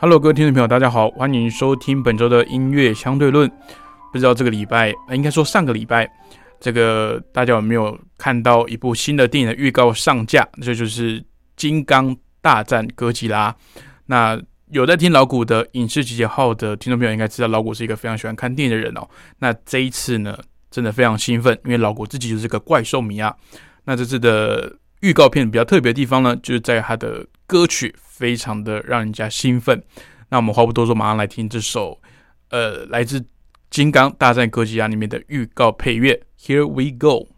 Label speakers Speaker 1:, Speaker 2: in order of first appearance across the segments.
Speaker 1: Hello，各位听众朋友，大家好，欢迎收听本周的音乐相对论。不知道这个礼拜，应该说上个礼拜，这个大家有没有看到一部新的电影的预告上架？这就是《金刚大战哥吉拉》。那有在听老谷的影视集结号的听众朋友，应该知道老谷是一个非常喜欢看电影的人哦。那这一次呢？真的非常兴奋，因为老国自己就是个怪兽迷啊。那这次的预告片比较特别的地方呢，就是在他的歌曲非常的让人家兴奋。那我们话不多说，马上来听这首呃来自《金刚大战哥吉拉》里面的预告配乐。Here we go。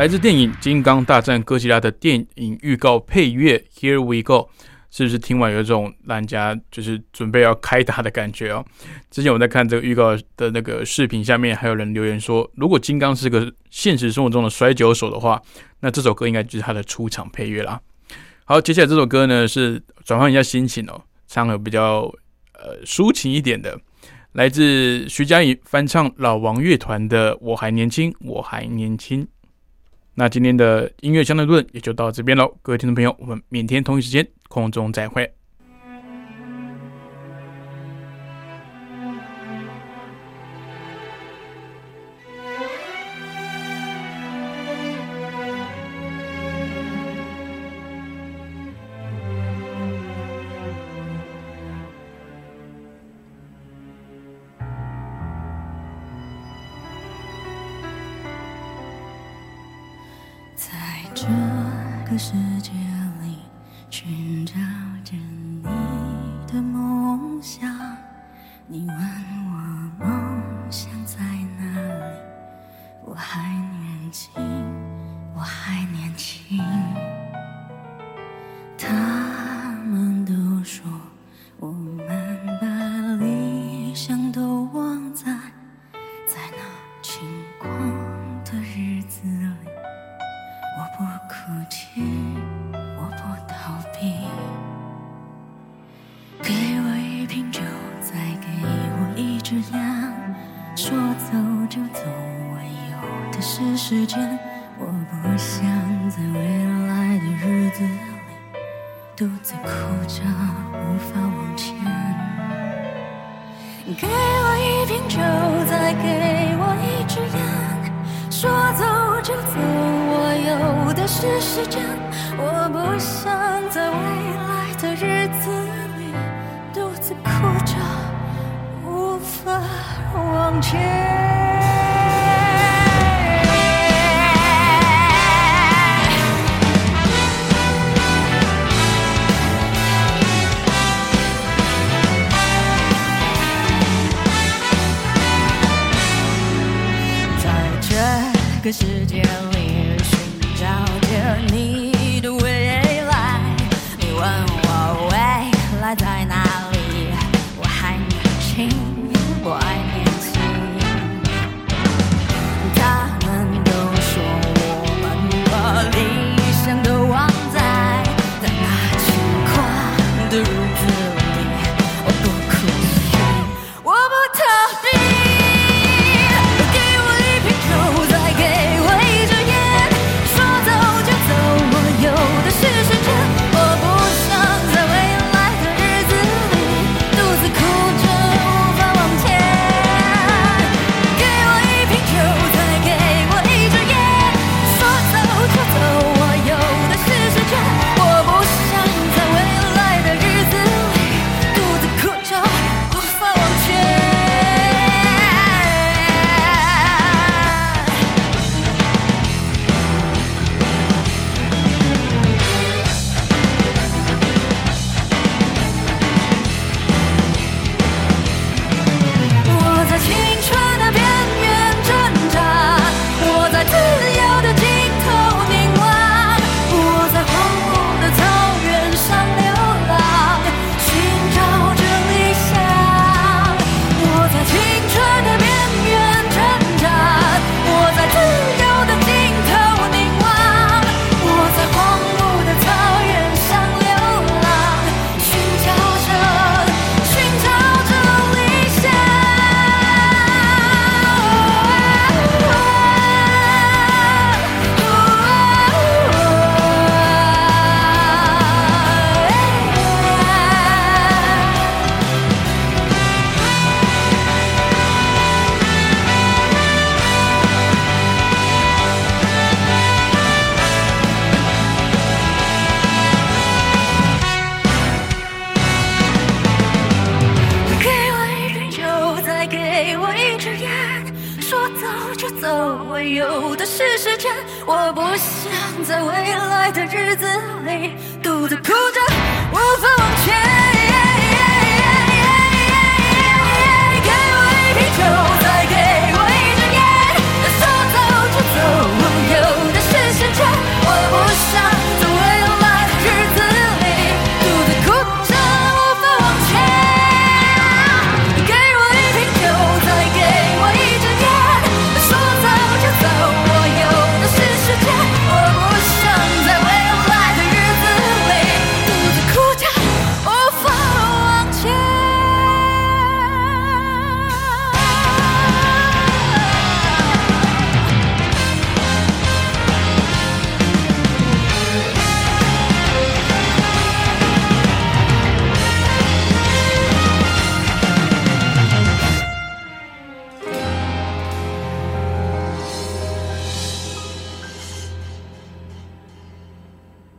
Speaker 1: 来自电影《金刚大战哥吉拉》的电影预告配乐《Here We Go》，是不是听完有一种让人家就是准备要开打的感觉哦？之前我在看这个预告的那个视频，下面还有人留言说，如果金刚是个现实生活中的摔跤手的话，那这首歌应该就是他的出场配乐啦。好，接下来这首歌呢是转换一下心情哦，唱了比较呃抒情一点的，来自徐佳莹翻唱老王乐团的《我还年轻，我还年轻》。那今天的音乐相对论也就到这边喽，各位听众朋友，我们明天同一时间空中再会。
Speaker 2: 的世界里寻找走就走我有的是时间我不想在未来的日子里独自哭着无法往前。给我一瓶酒再给我一支烟说走就走我有的是时间我不想在未来的日子里独自哭着。无法往前在这个世界里寻找着你。未来的日子里独自哭着，无法往前。